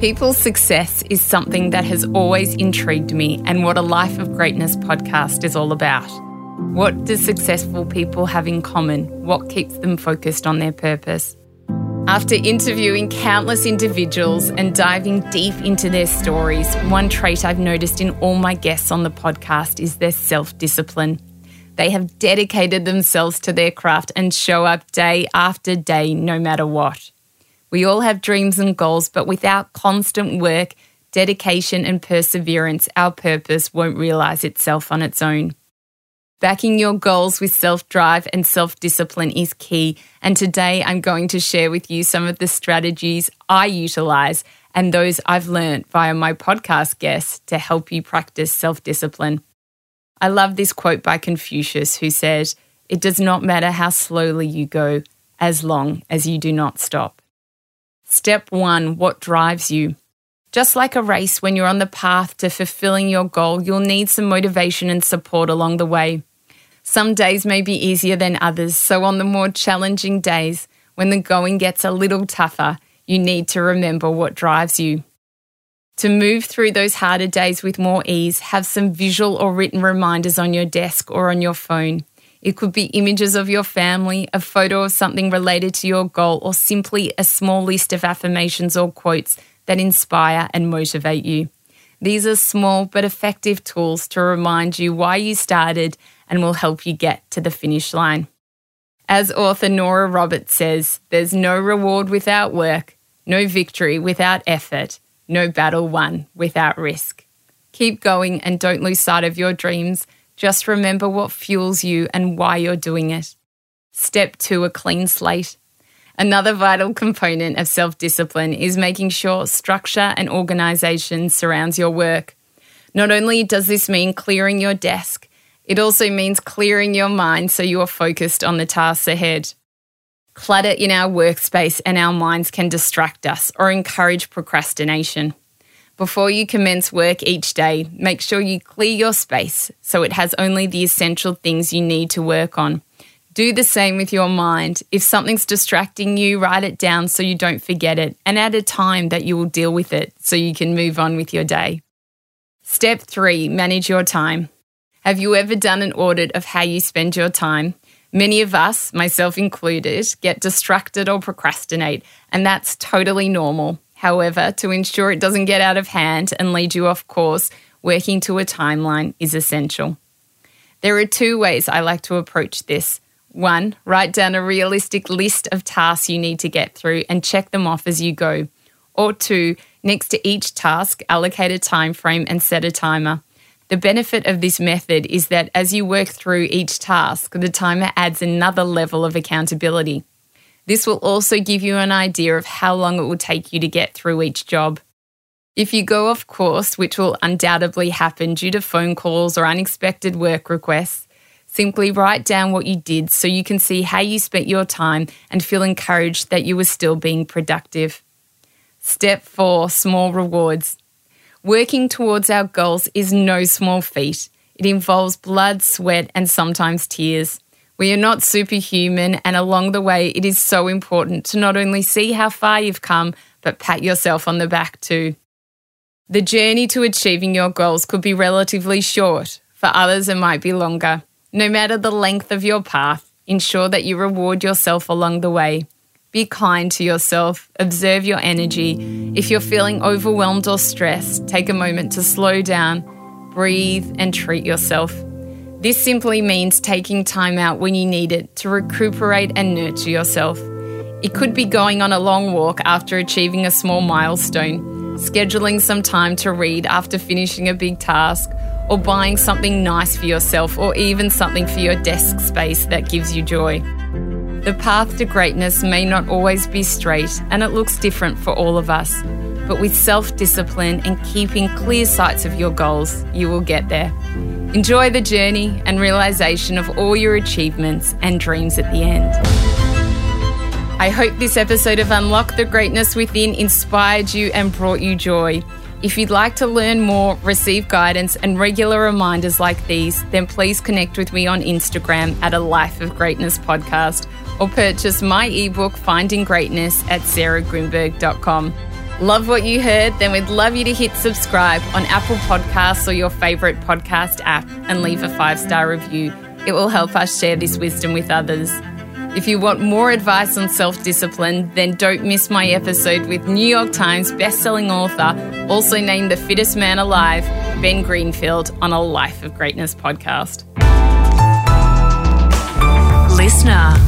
People's success is something that has always intrigued me, and what a Life of Greatness podcast is all about. What do successful people have in common? What keeps them focused on their purpose? After interviewing countless individuals and diving deep into their stories, one trait I've noticed in all my guests on the podcast is their self discipline. They have dedicated themselves to their craft and show up day after day, no matter what. We all have dreams and goals, but without constant work, dedication, and perseverance, our purpose won't realize itself on its own. Backing your goals with self drive and self discipline is key. And today I'm going to share with you some of the strategies I utilize and those I've learned via my podcast guests to help you practice self discipline. I love this quote by Confucius, who said, It does not matter how slowly you go, as long as you do not stop. Step one What drives you? Just like a race, when you're on the path to fulfilling your goal, you'll need some motivation and support along the way. Some days may be easier than others, so on the more challenging days, when the going gets a little tougher, you need to remember what drives you. To move through those harder days with more ease, have some visual or written reminders on your desk or on your phone. It could be images of your family, a photo of something related to your goal, or simply a small list of affirmations or quotes that inspire and motivate you. These are small but effective tools to remind you why you started and will help you get to the finish line. As author Nora Roberts says, there's no reward without work, no victory without effort, no battle won without risk. Keep going and don't lose sight of your dreams just remember what fuels you and why you're doing it. Step two, a clean slate. Another vital component of self discipline is making sure structure and organisation surrounds your work. Not only does this mean clearing your desk, it also means clearing your mind so you are focused on the tasks ahead. Clutter in our workspace and our minds can distract us or encourage procrastination. Before you commence work each day, make sure you clear your space so it has only the essential things you need to work on. Do the same with your mind. If something's distracting you, write it down so you don't forget it and add a time that you will deal with it so you can move on with your day. Step three, manage your time. Have you ever done an audit of how you spend your time? Many of us, myself included, get distracted or procrastinate, and that's totally normal. However, to ensure it doesn't get out of hand and lead you off course, working to a timeline is essential. There are two ways I like to approach this. One, write down a realistic list of tasks you need to get through and check them off as you go. Or two, next to each task, allocate a time frame and set a timer. The benefit of this method is that as you work through each task, the timer adds another level of accountability. This will also give you an idea of how long it will take you to get through each job. If you go off course, which will undoubtedly happen due to phone calls or unexpected work requests, simply write down what you did so you can see how you spent your time and feel encouraged that you were still being productive. Step 4 Small rewards. Working towards our goals is no small feat. It involves blood, sweat, and sometimes tears. We are not superhuman, and along the way, it is so important to not only see how far you've come, but pat yourself on the back too. The journey to achieving your goals could be relatively short, for others, it might be longer. No matter the length of your path, ensure that you reward yourself along the way. Be kind to yourself, observe your energy. If you're feeling overwhelmed or stressed, take a moment to slow down, breathe, and treat yourself. This simply means taking time out when you need it to recuperate and nurture yourself. It could be going on a long walk after achieving a small milestone, scheduling some time to read after finishing a big task, or buying something nice for yourself, or even something for your desk space that gives you joy. The path to greatness may not always be straight and it looks different for all of us, but with self discipline and keeping clear sights of your goals, you will get there. Enjoy the journey and realization of all your achievements and dreams at the end. I hope this episode of Unlock the Greatness Within inspired you and brought you joy. If you'd like to learn more, receive guidance, and regular reminders like these, then please connect with me on Instagram at a Life of Greatness podcast or purchase my ebook, Finding Greatness, at sarahgrynberg.com. Love what you heard? Then we'd love you to hit subscribe on Apple Podcasts or your favourite podcast app and leave a five star review. It will help us share this wisdom with others. If you want more advice on self discipline, then don't miss my episode with New York Times bestselling author, also named the fittest man alive, Ben Greenfield, on a Life of Greatness podcast. Listener.